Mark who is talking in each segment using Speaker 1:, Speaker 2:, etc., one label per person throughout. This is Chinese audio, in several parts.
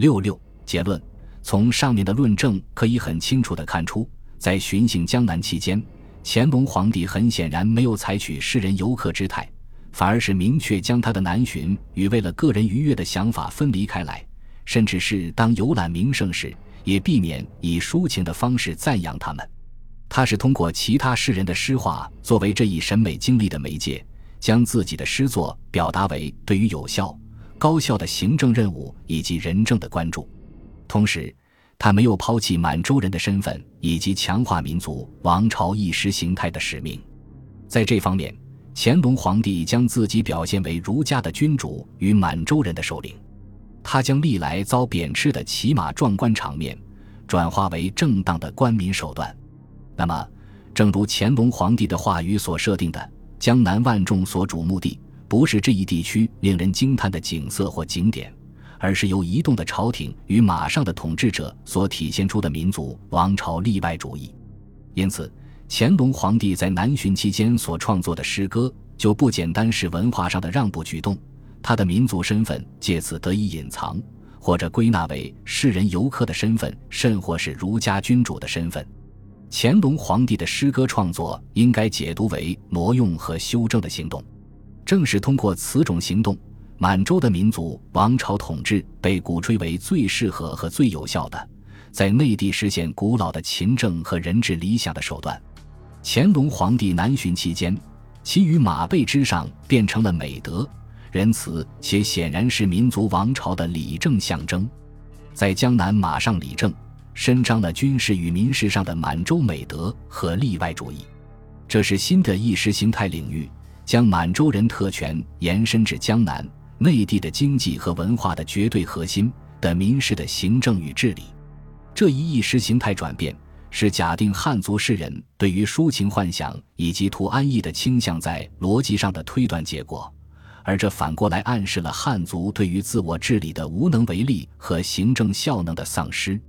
Speaker 1: 六六结论：从上面的论证可以很清楚地看出，在巡幸江南期间，乾隆皇帝很显然没有采取世人游客之态，反而是明确将他的南巡与为了个人愉悦的想法分离开来，甚至是当游览名胜时，也避免以抒情的方式赞扬他们。他是通过其他诗人的诗画作为这一审美经历的媒介，将自己的诗作表达为对于有效、高效的行政任务以及仁政的关注。同时，他没有抛弃满洲人的身份以及强化民族王朝意识形态的使命。在这方面，乾隆皇帝将自己表现为儒家的君主与满洲人的首领。他将历来遭贬斥的骑马壮观场面，转化为正当的官民手段。那么，正如乾隆皇帝的话语所设定的，江南万众所瞩目的不是这一地区令人惊叹的景色或景点，而是由移动的朝廷与马上的统治者所体现出的民族王朝例外主义。因此，乾隆皇帝在南巡期间所创作的诗歌就不简单是文化上的让步举动，他的民族身份借此得以隐藏，或者归纳为世人游客的身份，甚或是儒家君主的身份。乾隆皇帝的诗歌创作应该解读为挪用和修正的行动，正是通过此种行动，满洲的民族王朝统治被鼓吹为最适合和最有效的，在内地实现古老的勤政和人治理想的手段。乾隆皇帝南巡期间，其于马背之上变成了美德、仁慈且显然是民族王朝的理政象征，在江南马上理政。伸张了军事与民事上的满洲美德和例外主义，这是新的意识形态领域，将满洲人特权延伸至江南内地的经济和文化的绝对核心的民事的行政与治理。这一意识形态转变是假定汉族士人对于抒情幻想以及图安逸的倾向在逻辑上的推断结果，而这反过来暗示了汉族对于自我治理的无能为力和行政效能的丧失。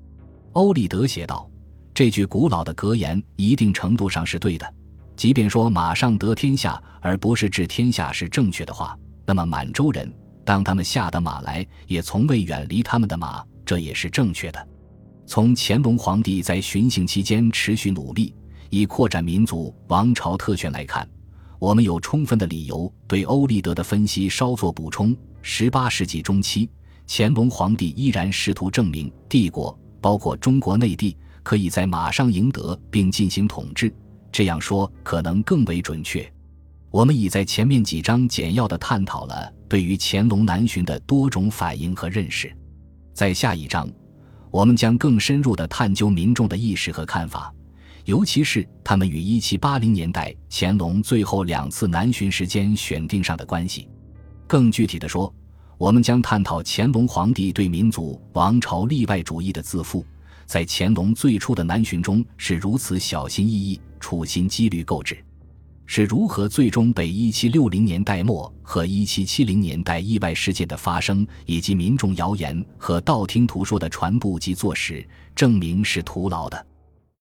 Speaker 1: 欧立德写道：“这句古老的格言，一定程度上是对的。即便说马上得天下，而不是治天下是正确的话，那么满洲人当他们下的马来，也从未远离他们的马，这也是正确的。从乾隆皇帝在巡行期间持续努力以扩展民族王朝特权来看，我们有充分的理由对欧立德的分析稍作补充。十八世纪中期，乾隆皇帝依然试图证明帝国。”包括中国内地可以在马上赢得并进行统治，这样说可能更为准确。我们已在前面几章简要的探讨了对于乾隆南巡的多种反应和认识，在下一章，我们将更深入的探究民众的意识和看法，尤其是他们与1780年代乾隆最后两次南巡时间选定上的关系。更具体的说，我们将探讨乾隆皇帝对民族王朝例外主义的自负，在乾隆最初的南巡中是如此小心翼翼、处心积虑购置，是如何最终被1760年代末和1770年代意外事件的发生，以及民众谣言和道听途说的传播及坐实，证明是徒劳的。